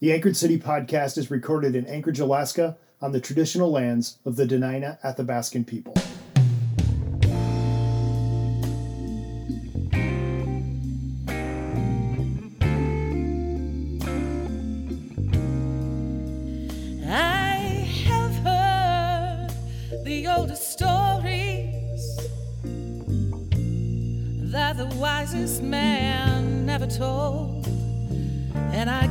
The Anchored City podcast is recorded in Anchorage, Alaska, on the traditional lands of the Dena'ina Athabascan people. I have heard the oldest stories that the wisest man never told,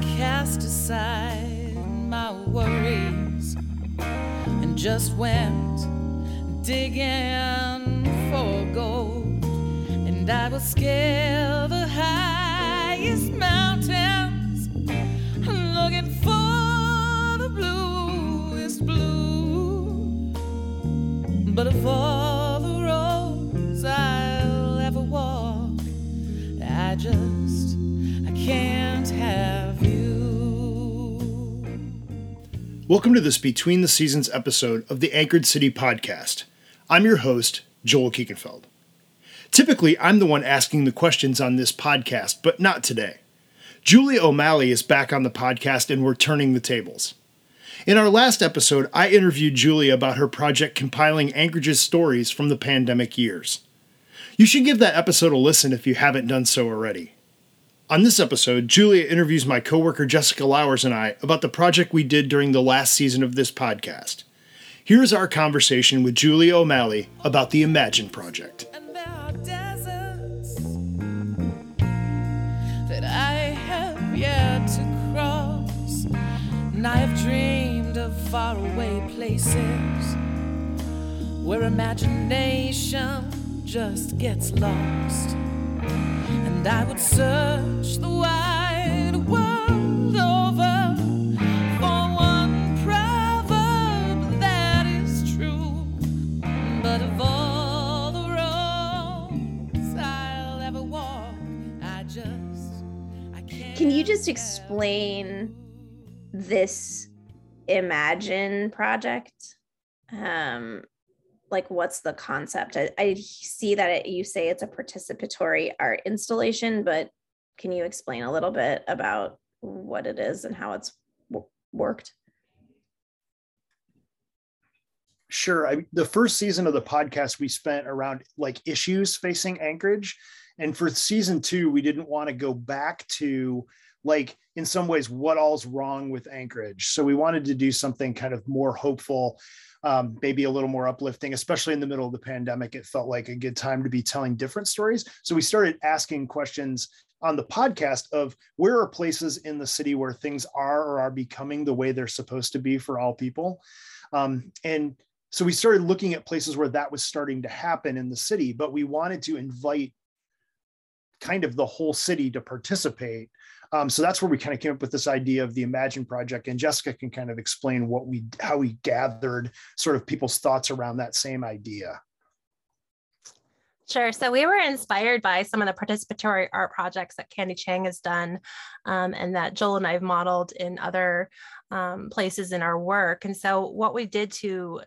cast aside my worries and just went digging for gold, and I will scale the highest mountains looking for the bluest blue. But of all Welcome to this Between the Seasons episode of the Anchored City podcast. I'm your host, Joel Kiekintveld. Typically, I'm the one asking the questions on this podcast, but not today. Julia O'Malley is back on the podcast and we're turning the tables. In our last episode, I interviewed Julia about her project compiling Anchorage's stories from the pandemic years. You should give that episode a listen if you haven't done so already. On this episode, Julia interviews my coworker Jessica Louwerse and I about the project we did during the last season of this podcast. Here's our conversation with Julia O'Malley about the Imagine Project. And there are deserts that I have yet to cross. And I have dreamed of faraway places where imagination just gets lost. And I would search the wide world over for one proverb that is true. But of all the roads I'll ever walk, I just I can't. Can you just explain this Imagine project? Um, like, what's the concept? I, I see that it, you say it's a participatory art installation, but can you explain a little bit about what it is and how it's worked? Sure. I, the first season of the podcast, we spent around like issues facing Anchorage. And for season two, we didn't want to go back to like, in some ways, what all's wrong with Anchorage. So we wanted to do something kind of more hopeful, um, maybe a little more uplifting, especially in the middle of the pandemic. It felt like a good time to be telling different stories. So we started asking questions on the podcast of where are places in the city where things are or are becoming the way they're supposed to be for all people. Um, and so we started looking at places where that was starting to happen in the city, but we wanted to invite kind of the whole city to participate. Um, so that's where we kind of came up with this idea of the Imagine Project, and Jessica can kind of explain what we, how we gathered sort of people's thoughts around that same idea. Sure. So we were inspired by some of the participatory art projects that Candy Chang has done um, and that Joel and I have modeled in other um, places in our work. And so what we did to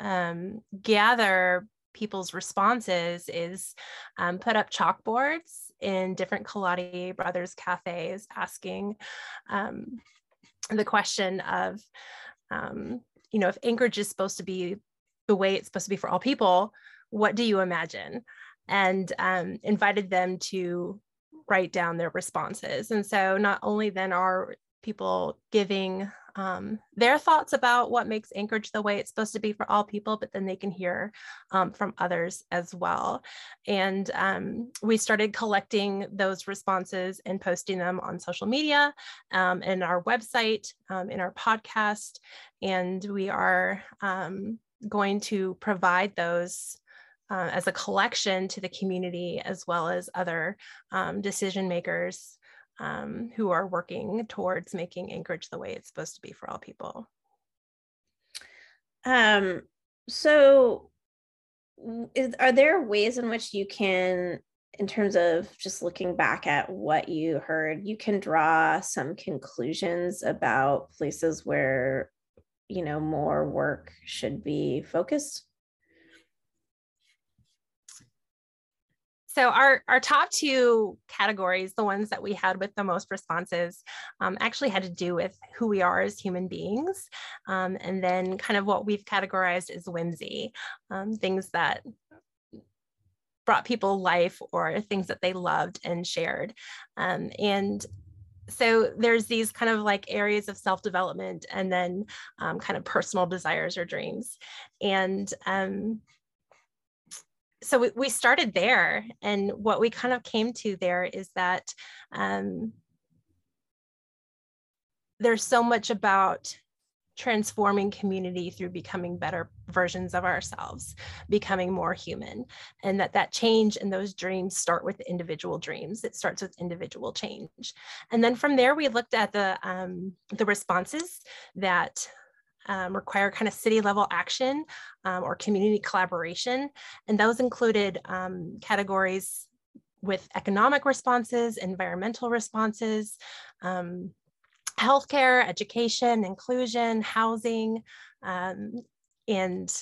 um, gather people's responses is um, put up chalkboards in different Kaladi Brothers cafes asking um, the question of, um, you know, if Anchorage is supposed to be the way it's supposed to be for all people, what do you imagine? And um, invited them to write down their responses. And so not only then are people giving um, their thoughts about what makes Anchorage the way it's supposed to be for all people, but then they can hear um, from others as well. And um, we started collecting those responses and posting them on social media, um, in our website, um, in our podcast, and we are um, going to provide those uh, as a collection to the community as well as other decision makers um, who are working towards making Anchorage the way it's supposed to be for all people. Um, so is, are there ways in which you can in terms of just looking back at what you heard you can draw some conclusions about places where you know more work should be focused so our, our top two categories, the ones that we had with the most responses, um, actually had to do with who we are as human beings. Um, and then kind of what we've categorized as whimsy, um, things that brought people life or things that they loved and shared. Um, and so there's these kind of like areas of self-development and then um, kind of personal desires or dreams. And um, so we, we started there and what we kind of came to there is that um, there's so much about transforming community through becoming better versions of ourselves becoming more human and that that change and those dreams start with individual dreams. It starts with individual change. And then from there we looked at the um, the responses that um, require kind of city level action um, or community collaboration. And those included um, categories with economic responses, environmental responses, um, healthcare, education, inclusion, housing, um, and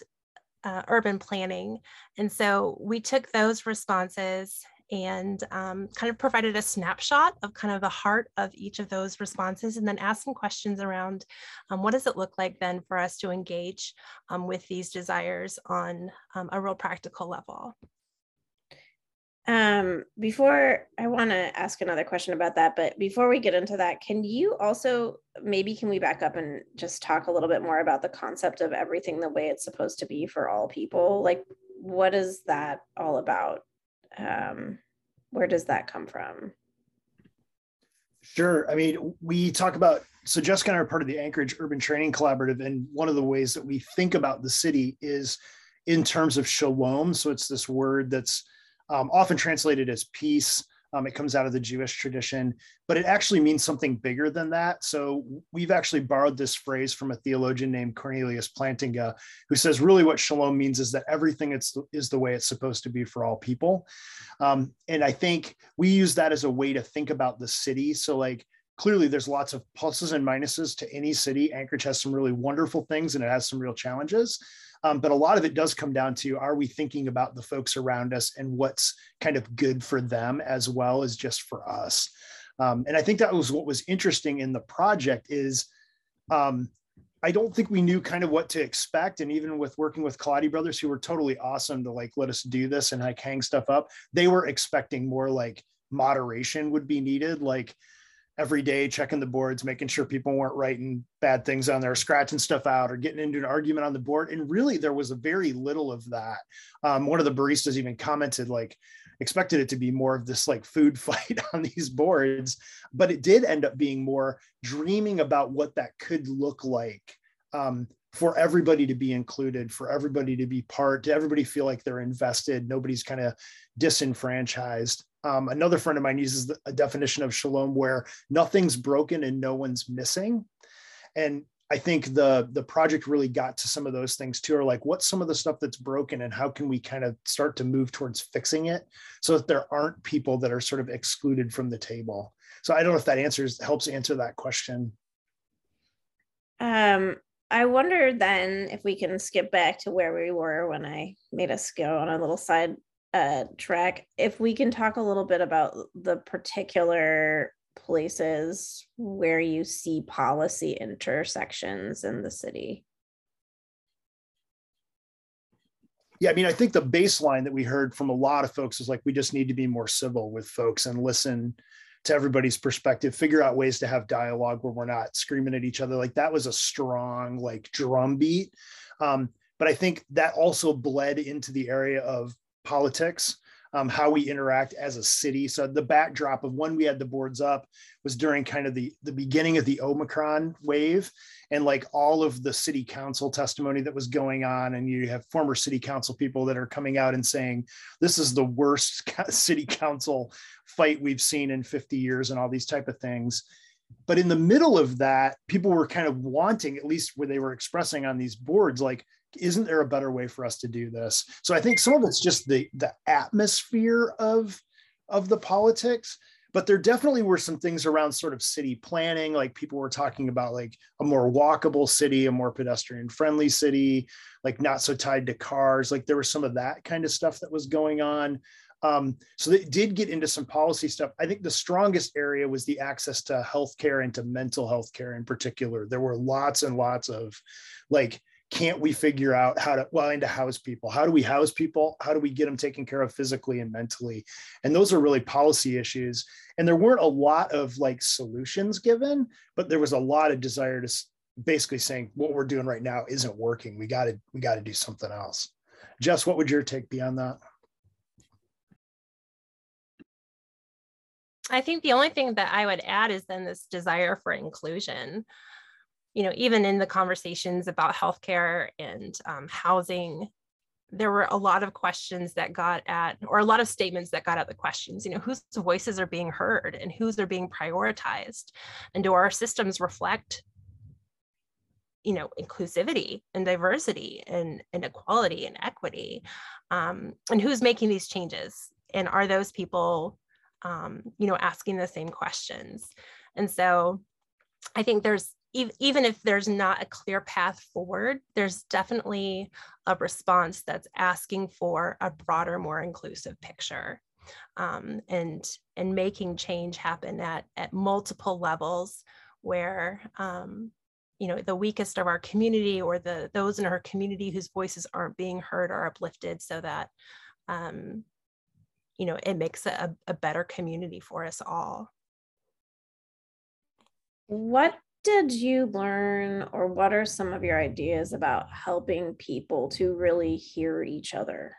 uh, urban planning. And so we took those responses and um, kind of provided a snapshot of kind of the heart of each of those responses and then asked some questions around um, what does it look like then for us to engage um, with these desires on um, a real practical level. Um, before I want to ask another question about that, but before we get into that, can you also maybe can we back up and just talk a little bit more about the concept of everything the way it's supposed to be for all people? Like, what is that all about? Um, where does that come from? Sure. I mean, we talk about so Jessica and I are part of the Anchorage Urban Training Collaborative, and one of the ways that we think about the city is in terms of shalom. So it's this word that's um, often translated as peace, um, it comes out of the Jewish tradition, but it actually means something bigger than that. So we've actually borrowed this phrase from a theologian named Cornelius Plantinga, who says really what shalom means is that everything is, is the way it's supposed to be for all people. Um, and I think we use that as a way to think about the city. So like clearly there's lots of pluses and minuses to any city. Anchorage has some really wonderful things and it has some real challenges. Um, but a lot of it does come down to are we thinking about the folks around us and what's kind of good for them as well as just for us. Um, and I think that was what was interesting in the project is um, I don't think we knew kind of what to expect. And even with working with Kaladi Brothers, who were totally awesome to like let us do this and like hang stuff up, they were expecting more like moderation would be needed. Like every day checking the boards, making sure people weren't writing bad things on there, scratching stuff out, or getting into an argument on the board. And really, there was a very little of that. Um, one of the baristas even commented, like, expected it to be more of this like food fight on these boards, but it did end up being more dreaming about what that could look like. Um, for everybody to be included, for everybody to be part, to everybody feel like they're invested, nobody's kind of disenfranchised. Um, another friend of mine uses a definition of shalom where nothing's broken and no one's missing. And I think the the project really got to some of those things too. Are like, what's some of the stuff that's broken, and how can we kind of start to move towards fixing it, so that there aren't people that are sort of excluded from the table. So I don't know if that answers helps answer that question. Um, I wonder then if we can skip back to where we were when I made us go on a little side uh, track, if we can talk a little bit about the particular places where you see policy intersections in the city. Yeah, I mean, I think the baseline that we heard from a lot of folks is like we just need to be more civil with folks and listen to everybody's perspective, figure out ways to have dialogue where we're not screaming at each other. Like that was a strong like drum beat. Um, but I think that also bled into the area of politics, um, how we interact as a city. So the backdrop of when we had the boards up was during kind of the the beginning of the Omicron wave, and like all of the city council testimony that was going on, and you have former city council people that are coming out and saying this is the worst city council fight we've seen in 50 years, and all these type of things but in the middle of that people were kind of wanting at least where they were expressing on these boards like isn't there a better way for us to do this so i think some of it's just the the atmosphere of of the politics but there definitely were some things around sort of city planning like people were talking about like a more walkable city a more pedestrian friendly city like not so tied to cars like there was some of that kind of stuff that was going on Um, so they did get into some policy stuff. I think the strongest area was the access to healthcare and to mental health care in particular. There were lots and lots of like, can't we figure out how to well to house people. How do we house people? How do we get them taken care of physically and mentally? And those are really policy issues. And there weren't a lot of like solutions given but there was a lot of desire to basically saying what we're doing right now isn't working. We got to we got to do something else. Jess what would your take be on that? I think the only thing that I would add is then this desire for inclusion. You know, even in the conversations about healthcare and um, housing, there were a lot of questions that got at, or a lot of statements that got at the questions, you know, whose voices are being heard and whose are being prioritized? And do our systems reflect, you know, inclusivity and diversity and, and equality and equity? Um, and who's making these changes? And are those people um, you know, asking the same questions. And so I think there's even if there's not a clear path forward, there's definitely a response that's asking for a broader, more inclusive picture. Um, and and making change happen at at multiple levels where um, you know the weakest of our community or the those in our community whose voices aren't being heard are uplifted so that um, you know it makes a, a better community for us all what did you learn or what are some of your ideas about helping people to really hear each other?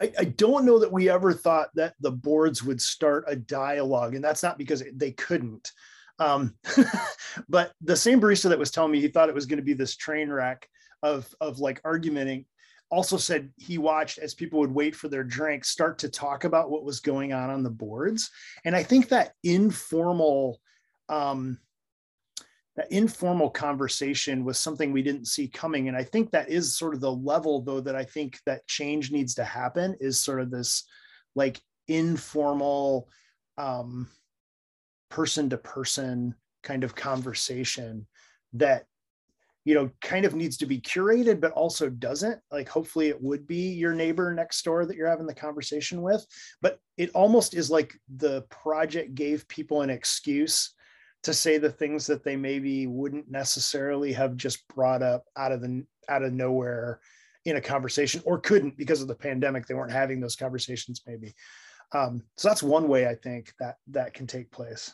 I, I, don't know that we ever thought that the boards would start a dialogue and that's not because they couldn't. Um, but the same barista that was telling me he thought it was going to be this train wreck of of like argumenting also said he watched as people would wait for their drink start to talk about what was going on on the boards. And i think that informal um, that informal conversation was something we didn't see coming. And i think that is sort of the level though that i think that change needs to happen is sort of this like informal um, person to person kind of conversation that you know kind of needs to be curated but also doesn't. Like hopefully it would be your neighbor next door that you're having the conversation with. But it almost is like the project gave people an excuse to say the things that they maybe wouldn't necessarily have just brought up out of the out of nowhere in a conversation or couldn't because of the pandemic. They weren't having those conversations maybe. Um, so that's one way i think that that can take place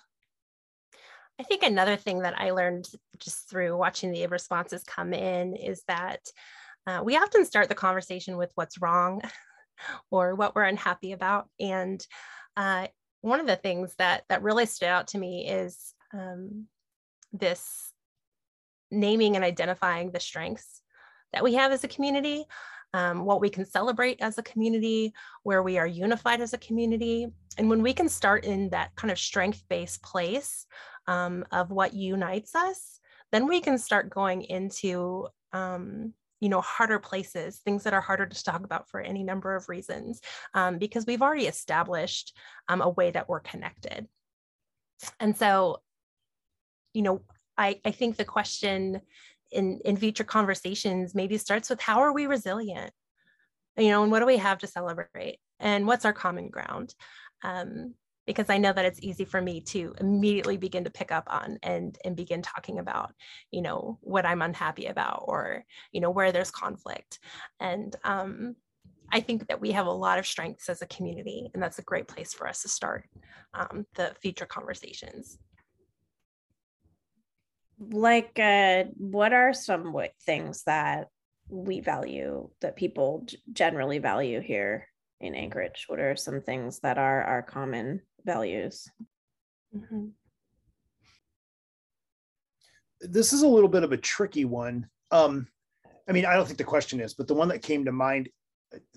I think another thing that I learned just through watching the responses come in is that uh, we often start the conversation with what's wrong or what we're unhappy about. And uh, one of the things that that really stood out to me is um, this naming and identifying the strengths that we have as a community, um, what we can celebrate as a community, where we are unified as a community. And when we can start in that kind of strength based place, um, of what unites us, then we can start going into um, you know harder places things that are harder to talk about for any number of reasons um, because we've already established um, a way that we're connected. And so you know I, I think the question in in future conversations maybe starts with how are we resilient? You know and what do we have to celebrate? And what's our common ground? Um, because I know that it's easy for me to immediately begin to pick up on and and begin talking about, you know, what I'm unhappy about or, you know, where there's conflict. And um, I think that we have a lot of strengths as a community, and that's a great place for us to start um, the future conversations. Like, uh, what are some things that we value that people generally value here in Anchorage? What are some things that are our common values. Mm-hmm. This is a little bit of a tricky one. Um, I mean, I don't think the question is, but the one that came to mind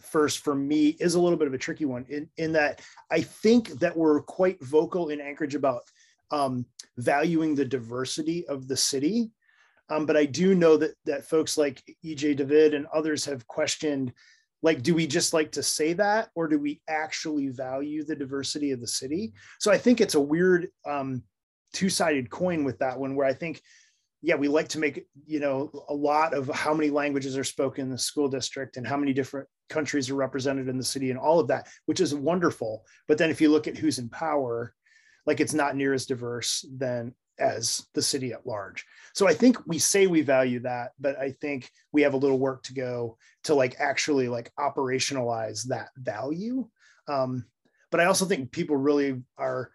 first for me is a little bit of a tricky one in, in that I think that we're quite vocal in Anchorage about um, valuing the diversity of the city. Um, but I do know that that folks like EJ David and others have questioned like do we just like to say that or do we actually value the diversity of the city so i think it's a weird um, two-sided coin with that one where i think yeah, we like to make, you know, a lot of how many languages are spoken in the school district and how many different countries are represented in the city and all of that, which is wonderful. But then if you look at who's in power, like it's not near as diverse than as the city at large. So I think we say we value that, but I think we have a little work to go to like actually like operationalize that value. Um, but I also think people really are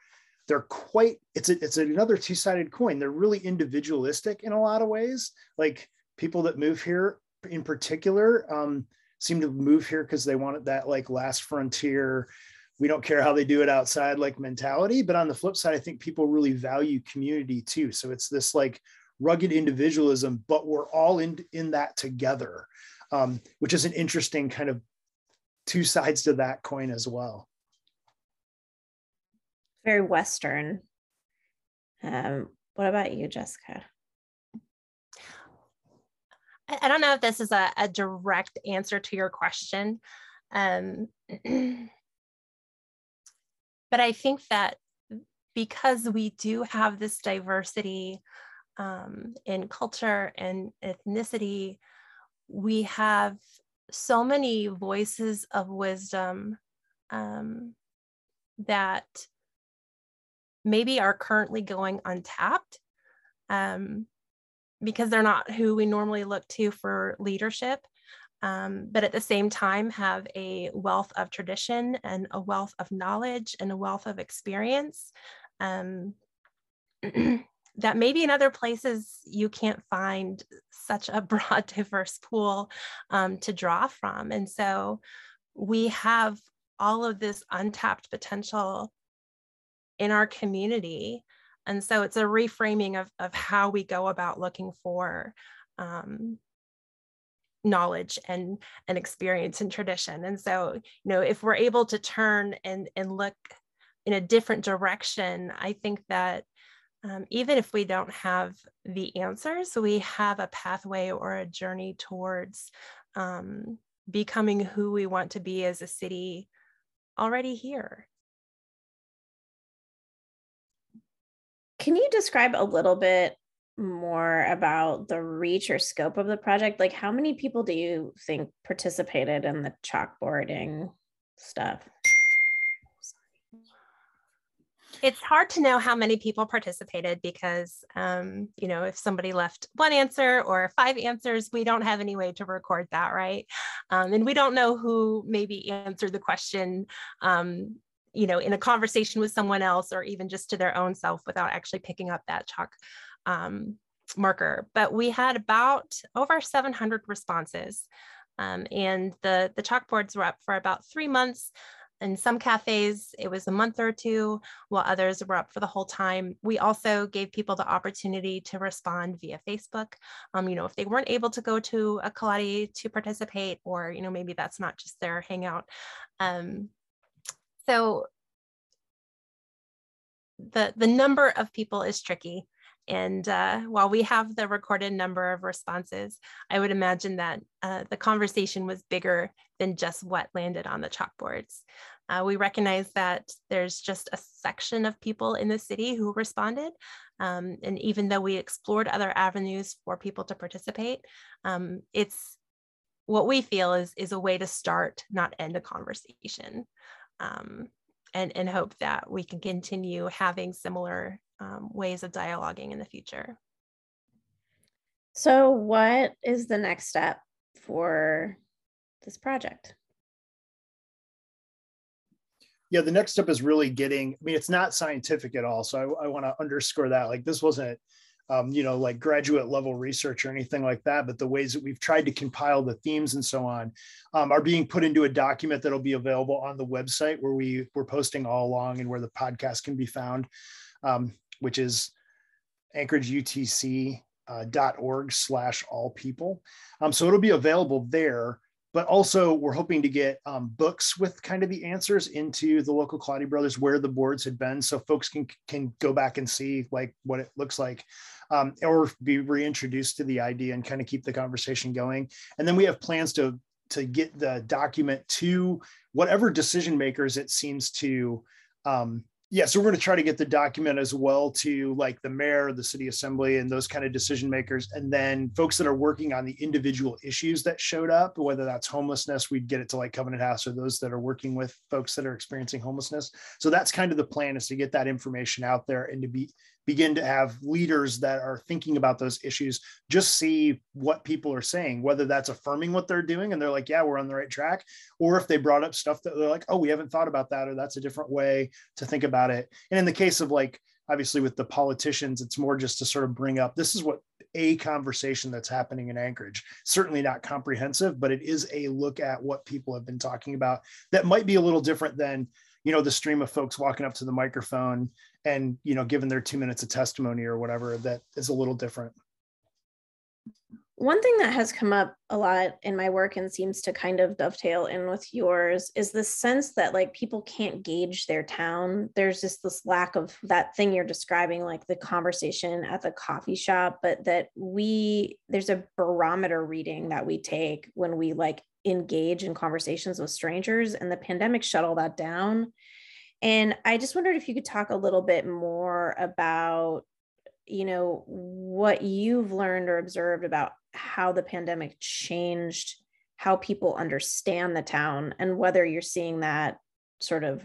they're quite it's a, it's another two-sided coin they're really individualistic in a lot of ways like people that move here in particular um, seem to move here because they wanted that like last frontier we don't care how they do it outside like mentality but on the flip side i think people really value community too so it's this like rugged individualism but we're all in in that together um, which is an interesting kind of two sides to that coin as well very Western. Um, what about you, Jessica? I don't know if this is a, a direct answer to your question. Um, but I think that because we do have this diversity um, in culture and ethnicity, we have so many voices of wisdom um, that maybe are currently going untapped um, because they're not who we normally look to for leadership. Um, but at the same time have a wealth of tradition and a wealth of knowledge and a wealth of experience um, that maybe in other places you can't find such a broad diverse pool um, to draw from and so we have all of this untapped potential in our community. And so it's a reframing of, of how we go about looking for um, knowledge and, and experience and tradition. And so, you know, if we're able to turn and, and look in a different direction, I think that um, even if we don't have the answers, we have a pathway or a journey towards um, becoming who we want to be as a city already here. Can you describe a little bit more about the reach or scope of the project? Like, how many people do you think participated in the chalkboarding stuff? It's hard to know how many people participated because, um, you know, if somebody left one answer or five answers, we don't have any way to record that, right? Um, and we don't know who maybe answered the question um, you know, in a conversation with someone else or even just to their own self without actually picking up that chalk um, marker. But we had about over 700 responses. Um, and the, the chalkboards were up for about three months. In some cafes, it was a month or two, while others were up for the whole time. We also gave people the opportunity to respond via Facebook. Um, you know, if they weren't able to go to a Kaladi to participate, or, you know, maybe that's not just their hangout. Um, so the, the number of people is tricky. And uh, while we have the recorded number of responses, I would imagine that uh, the conversation was bigger than just what landed on the chalkboards. Uh, we recognize that there's just a section of people in the city who responded. Um, and even though we explored other avenues for people to participate, um, it's what we feel is, is a way to start, not end a conversation um, and, and hope that we can continue having similar um, ways of dialoguing in the future. So, what is the next step for this project? Yeah, the next step is really getting, I mean, it's not scientific at all. So, I, I want to underscore that. Like, this wasn't um, you know, like graduate level research or anything like that, but the ways that we've tried to compile the themes and so on um, are being put into a document that'll be available on the website where we we're posting all along and where the podcast can be found, um, which is anchorageutc.org uh, slash all people. Um, so it'll be available there but also we're hoping to get um, books with kind of the answers into the local Kaladi Brothers where the boards had been, so folks can can go back and see like what it looks like, um, or be reintroduced to the idea and kind of keep the conversation going. And then we have plans to to get the document to whatever decision makers it seems to um, yeah, so we're going to try to get the document as well to like the mayor, the city assembly, and those kind of decision makers, and then folks that are working on the individual issues that showed up, whether that's homelessness, we'd get it to like Covenant House or those that are working with folks that are experiencing homelessness. So that's kind of the plan is to get that information out there and to be begin to have leaders that are thinking about those issues just see what people are saying whether that's affirming what they're doing and they're like yeah we're on the right track or if they brought up stuff that they're like oh we haven't thought about that or that's a different way to think about it. And in the case of like obviously with the politicians it's more just to sort of bring up this is what a conversation that's happening in anchorage certainly not comprehensive but it is a look at what people have been talking about that might be a little different than you know the stream of folks walking up to the microphone and you know given their two minutes of testimony or whatever that is a little different. One thing that has come up a lot in my work and seems to kind of dovetail in with yours is the sense that like people can't gauge their town. There's just this lack of that thing you're describing like the conversation at the coffee shop but that we there's a barometer reading that we take when we like engage in conversations with strangers and the pandemic shut all that down and I just wondered if you could talk a little bit more about, you know, what you've learned or observed about how the pandemic changed how people understand the town and whether you're seeing that sort of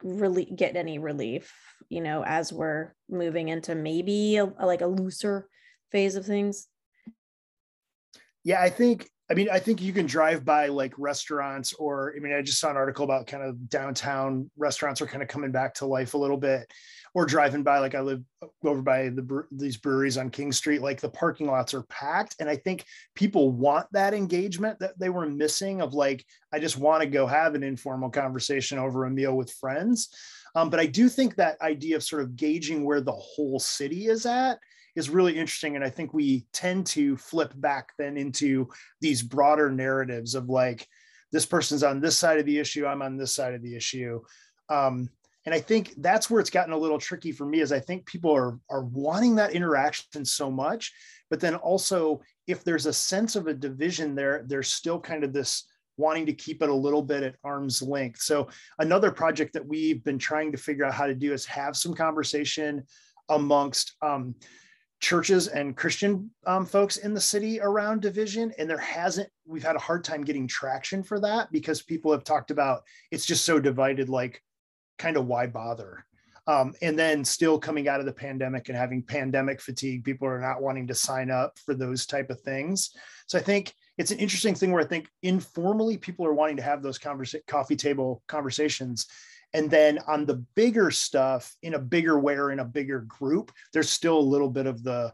really get any relief, you know, as we're moving into maybe a, like a looser phase of things. Yeah, I think I mean, I think you can drive by like restaurants, or I mean, I just saw an article about kind of downtown restaurants are kind of coming back to life a little bit, or driving by. Like I live over by the these breweries on King Street, like the parking lots are packed, and I think people want that engagement that they were missing. Of like, I just want to go have an informal conversation over a meal with friends. Um, but I do think that idea of sort of gauging where the whole city is at is really interesting. And I think we tend to flip back then into these broader narratives of like, this person's on this side of the issue, I'm on this side of the issue. Um, and I think that's where it's gotten a little tricky for me is I think people are are wanting that interaction so much, but then also if there's a sense of a division there, there's still kind of this wanting to keep it a little bit at arm's length. So another project that we've been trying to figure out how to do is have some conversation amongst um, churches and Christian um, folks in the city around division. And there hasn't, we've had a hard time getting traction for that because people have talked about it's just so divided, like, kind of why bother? Um, and then still coming out of the pandemic and having pandemic fatigue, people are not wanting to sign up for those type of things. So I think it's an interesting thing where I think informally people are wanting to have those conversa- coffee table conversations and then on the bigger stuff, in a bigger way or in a bigger group, there's still a little bit of the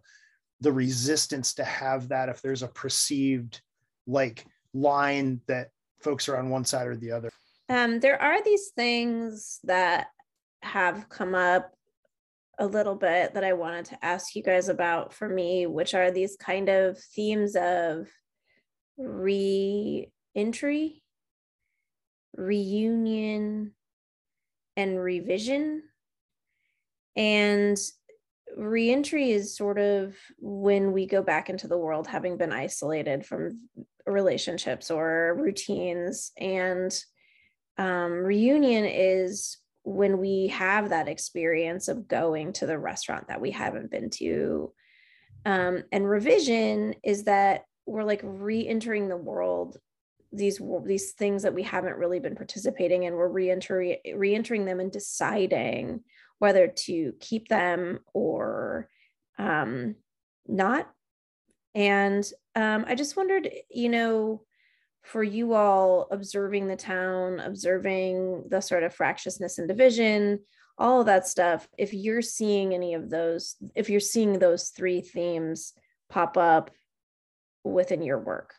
the resistance to have that if there's a perceived like line that folks are on one side or the other. Um, there are these things that have come up a little bit that I wanted to ask you guys about for me, which are these kind of themes of re entry, reunion, and revision. And reentry is sort of when we go back into the world having been isolated from relationships or routines. And um, reunion is when we have that experience of going to the restaurant that we haven't been to. Um, and revision is that we're like re-entering the world these these things that we haven't really been participating in we're re-entering re-entering them and deciding whether to keep them or um, not. And um, i just wondered you know for you all observing the town observing the sort of fractiousness and division all of that stuff if you're seeing any of those if you're seeing those three themes pop up within your work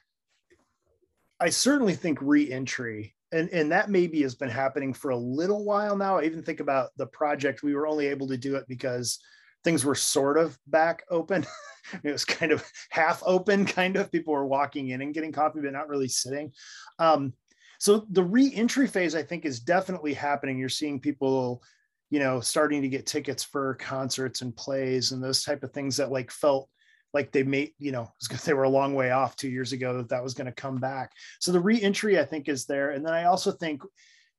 I certainly think reentry, and and that maybe has been happening for a little while now. I even think about the project. We were only able to do it because things were sort of back open. it was kind of half open, kind of. People were walking in and getting coffee, but not really sitting. Um, so the re-entry phase, I think, is definitely happening. You're seeing people, you know, starting to get tickets for concerts and plays and those type of things that like felt like they made, you know, they were a long way off two years ago that that was going to come back. So the reentry, I think, is there. And then I also think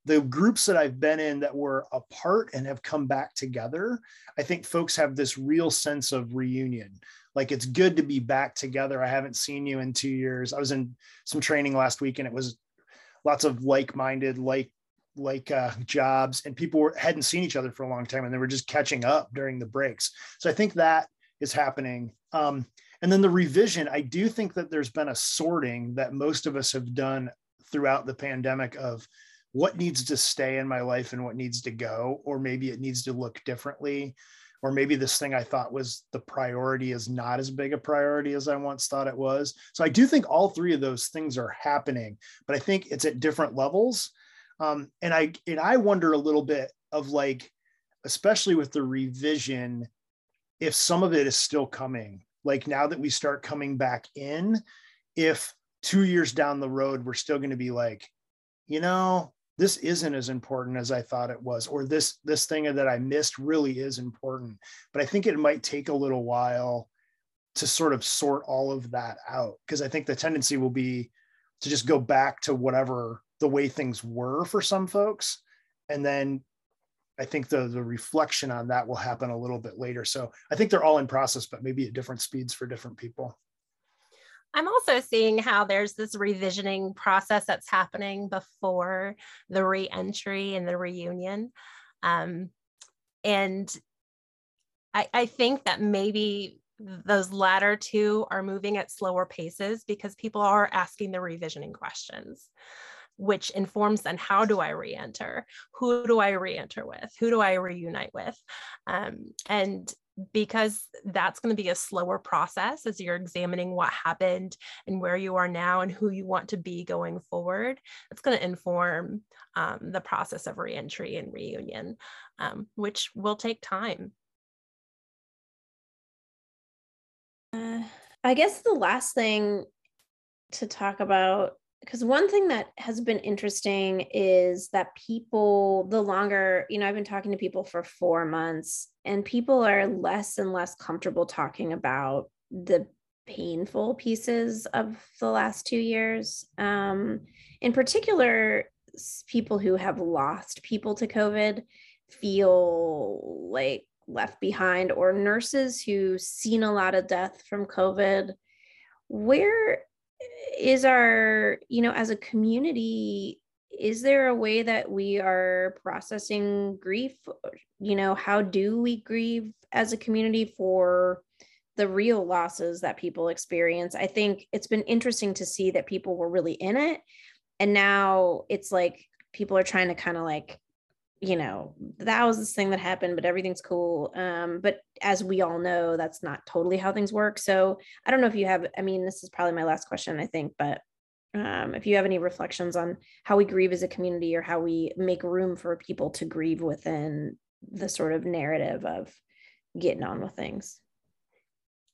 the groups that I've been in that were apart and have come back together, I think folks have this real sense of reunion. Like it's good to be back together. I haven't seen you in two years. I was in some training last week and it was lots of like-minded, like like uh, jobs and people were, hadn't seen each other for a long time and they were just catching up during the breaks. So I think that is happening. Um, and then the revision, I do think that there's been a sorting that most of us have done throughout the pandemic of what needs to stay in my life and what needs to go, or maybe it needs to look differently. Or maybe this thing I thought was the priority is not as big a priority as I once thought it was. So I do think all three of those things are happening, but I think it's at different levels. Um, and I and I wonder a little bit of like, especially with the revision, if some of it is still coming. Like now that we start coming back in, if two years down the road we're still going to be like, you know, this isn't as important as I thought it was, or this this thing that I missed really is important. But I think it might take a little while to sort of sort all of that out because I think the tendency will be to just go back to whatever the way things were for some folks, and then I think the the reflection on that will happen a little bit later. So I think they're all in process, but maybe at different speeds for different people. I'm also seeing how there's this revisioning process that's happening before the reentry and the reunion. Um, and I, I think that maybe those latter two are moving at slower paces because people are asking the revisioning questions which informs then how do I re-enter? Who do I re-enter with? Who do I reunite with? Um, and because that's going to be a slower process as you're examining what happened and where you are now and who you want to be going forward. It's going to inform um, the process of reentry and reunion, um, which will take time. Uh, I guess the last thing to talk about because one thing that has been interesting is that people the longer you know i've been talking to people for four months and people are less and less comfortable talking about the painful pieces of the last two years. Um, in particular people who have lost people to covid feel like left behind or nurses who've seen a lot of death from covid. Where is our you know as a community is there a way that we are processing grief? You know how do we grieve as a community for the real losses that people experience? I think it's been interesting to see that people were really in it and now it's like people are trying to kind of like you know that was this thing that happened but everything's cool. Um but as we all know that's not totally how things work. So i don't know if you have i mean this is probably my last question i think but um if you have any reflections on how we grieve as a community or how we make room for people to grieve within the sort of narrative of getting on with things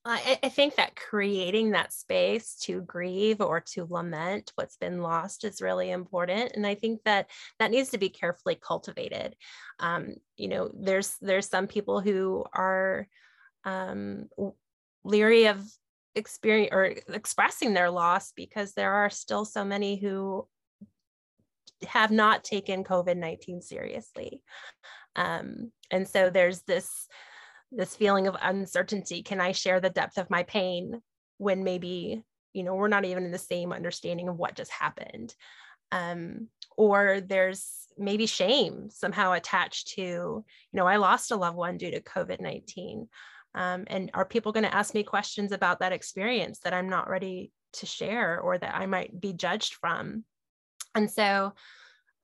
I, I, think that creating that space to grieve or to lament what's been lost is really important, and I think that that needs to be carefully cultivated. Um, you know, there's there's some people who are um, leery of experience or expressing their loss because there are still so many who have not taken COVID nineteen seriously, um, and so there's this this feeling of uncertainty can i share the depth of my pain when maybe you know we're not even in the same understanding of what just happened? Um, or there's maybe shame somehow attached to you know i lost a loved one due to covid-19 um, and are people going to ask me questions about that experience that i'm not ready to share or that i might be judged from? And so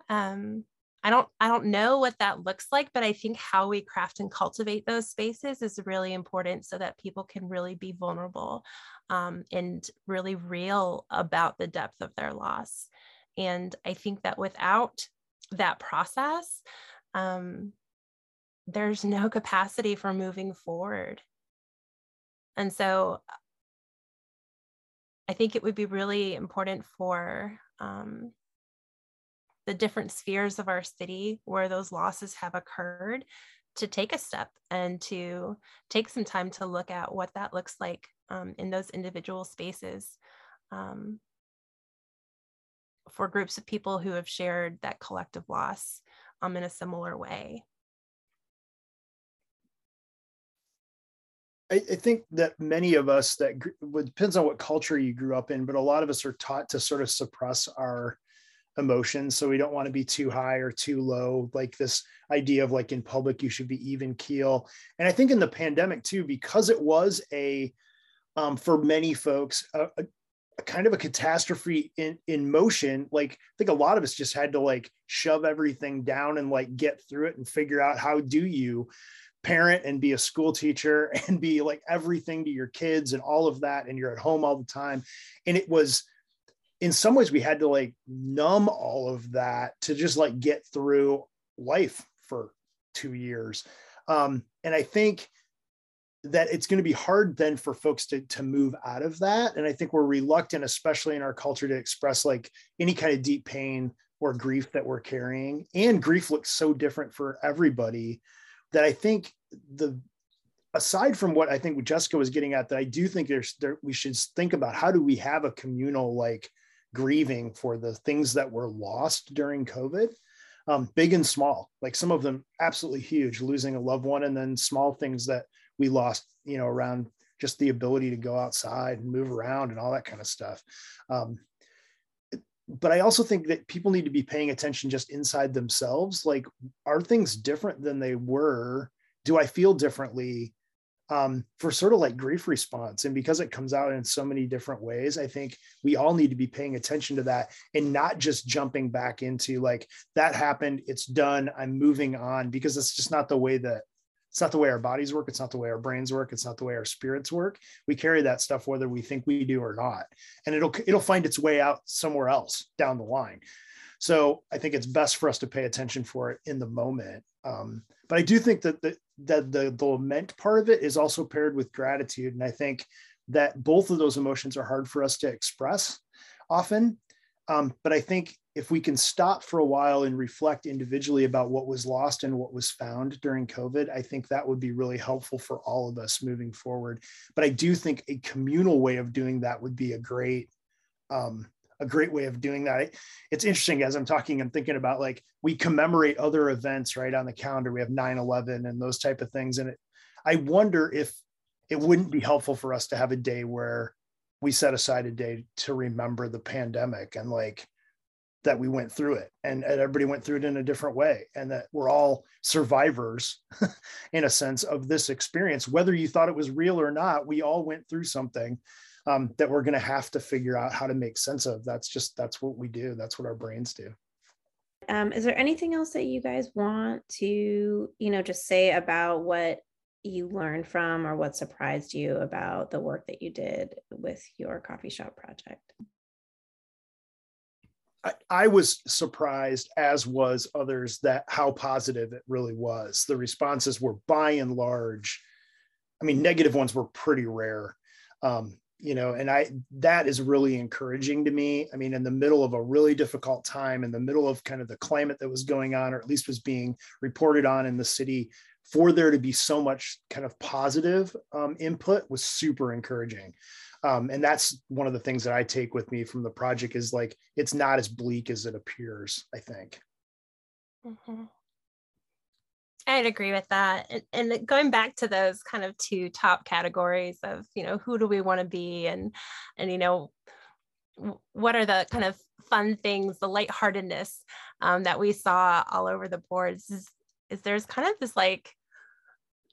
um, I don't I don't know what that looks like, but I think how we craft and cultivate those spaces is really important so that people can really be vulnerable um, and really real about the depth of their loss. And I think that without that process, um, there's no capacity for moving forward. And so I think it would be really important for um, the different spheres of our city where those losses have occurred to take a step and to take some time to look at what that looks like um, in those individual spaces. Um, for groups of people who have shared that collective loss um, in a similar way. I, I think that many of us that depends on what culture you grew up in, but a lot of us are taught to sort of suppress our emotions. So we don't want to be too high or too low. Like this idea of like in public, you should be even keel. And I think in the pandemic too, because it was a, um, for many folks, a, a, a kind of a catastrophe in, in motion. Like I think a lot of us just had to like shove everything down and like get through it and figure out how do you parent and be a school teacher and be like everything to your kids and all of that and you're at home all the time and it was in some ways we had to like numb all of that to just like get through life for two years. Um, and i think that it's going to be hard then for folks to, to move out of that. And i think we're reluctant especially in our culture to express like any kind of deep pain or grief that we're carrying. And grief looks so different for everybody that I think the aside from what I think Jessica was getting at, that I do think there's there, we should think about how do we have a communal like grieving for the things that were lost during COVID, um, big and small. Like some of them absolutely huge, losing a loved one, and then small things that we lost, you know, around just the ability to go outside and move around and all that kind of stuff. Um, but I also think that people need to be paying attention just inside themselves. Like, are things different than they were? Do I feel differently um, for sort of like grief response? And because it comes out in so many different ways, I think we all need to be paying attention to that and not just jumping back into like, that happened, it's done, I'm moving on, because it's just not the way that it's not the way our bodies work. It's not the way our brains work. It's not the way our spirits work. We carry that stuff whether we think we do or not, and it'll it'll find its way out somewhere else down the line. So I think it's best for us to pay attention for it in the moment. Um, but I do think that the, that the the lament part of it is also paired with gratitude, and I think that both of those emotions are hard for us to express often. Um, but I think if we can stop for a while and reflect individually about what was lost and what was found during COVID, I think that would be really helpful for all of us moving forward. But I do think a communal way of doing that would be a great, um, a great way of doing that. It's interesting as I'm talking, I'm thinking about like we commemorate other events right on the calendar. We have 9/11 and those type of things, and it, I wonder if it wouldn't be helpful for us to have a day where we set aside a day to remember the pandemic and like that we went through it and, and, everybody went through it in a different way and that we're all survivors in a sense of this experience whether you thought it was real or not we all went through something um, that we're going to have to figure out how to make sense of that's just that's what we do that's what our brains do um, is there anything else that you guys want to you know just say about what you learned from or what surprised you about the work that you did with your coffee shop project I, I was surprised, as was others, that how positive it really was. The responses were by and large, I mean, negative ones were pretty rare. Um, you know, and I that is really encouraging to me. I mean, in the middle of a really difficult time, in the middle of kind of the climate that was going on, or at least was being reported on in the city, for there to be so much kind of positive um, input was super encouraging um, and that's one of the things that i take with me from the project is like it's not as bleak as it appears i think mm-hmm. I'd agree with that and, and going back to those kind of two top categories of you know who do we want to be and and you know what are the kind of fun things the lightheartedness um, that we saw all over the boards is, is there's kind of this like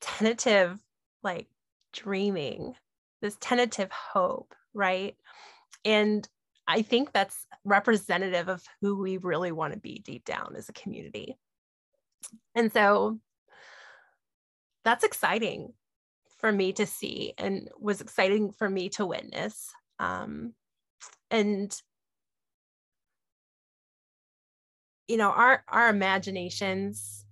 tentative like dreaming this tentative hope, right? And I think that's representative of who we really want to be deep down as a community. And so that's exciting for me to see and was exciting for me to witness. Um, and you know, our our imaginations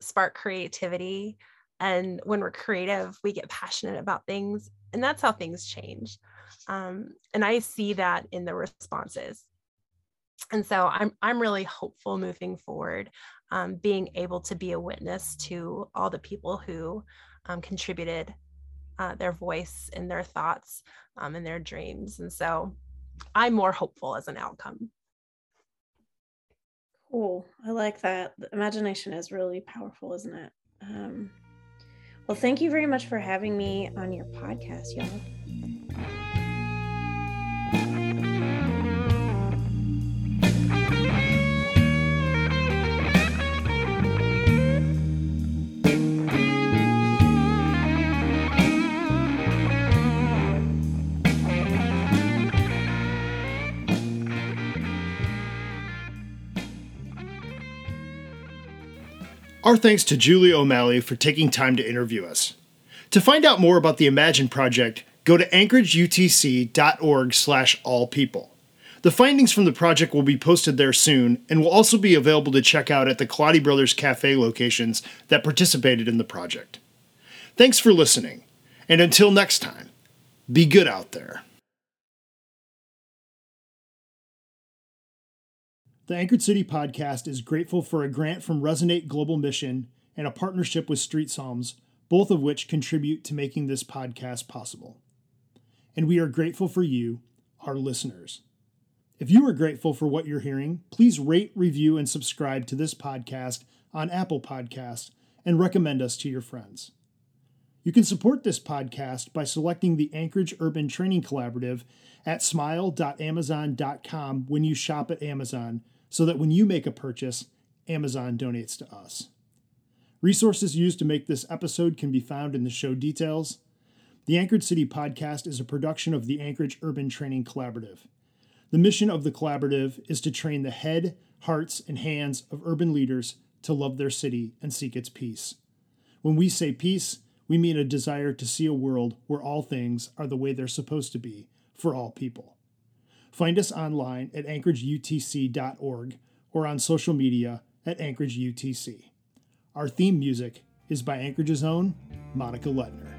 spark creativity. And when we're creative, we get passionate about things and that's how things change um, and i see that in the responses and so i'm i'm really hopeful moving forward um, being able to be a witness to all the people who um, contributed uh, their voice and their thoughts um, and their dreams and so i'm more hopeful as an outcome Cool. I like that. The imagination is really powerful, isn't it? Um, well, thank you very much for having me on your podcast, y'all. Our thanks to Julia O'Malley for taking time to interview us. To find out more about the Imagine project, go to anchorageutc.org slash all people. The findings from the project will be posted there soon and will also be available to check out at the Kaladi Brothers Cafe locations that participated in the project. Thanks for listening, and until next time, be good out there. The Anchored City podcast is grateful for a grant from Resonate Global Mission and a partnership with Street Psalms, both of which contribute to making this podcast possible. And we are grateful for you, our listeners. If you are grateful for what you're hearing, please rate, review, and subscribe to this podcast on Apple Podcasts and recommend us to your friends. You can support this podcast by selecting the Anchorage Urban Training Collaborative at smile.amazon.com when you shop at Amazon so that when you make a purchase, Amazon donates to us. Resources used to make this episode can be found in the show details. The Anchored City podcast is a production of the Anchorage Urban Training Collaborative. The mission of the collaborative is to train the head, hearts, and hands of urban leaders to love their city and seek its peace. When we say peace, we mean a desire to see a world where all things are the way they're supposed to be for all people. Find us online at anchorageutc.org or on social media at AnchorageUTC. Our theme music is by Anchorage's own Monica Letner.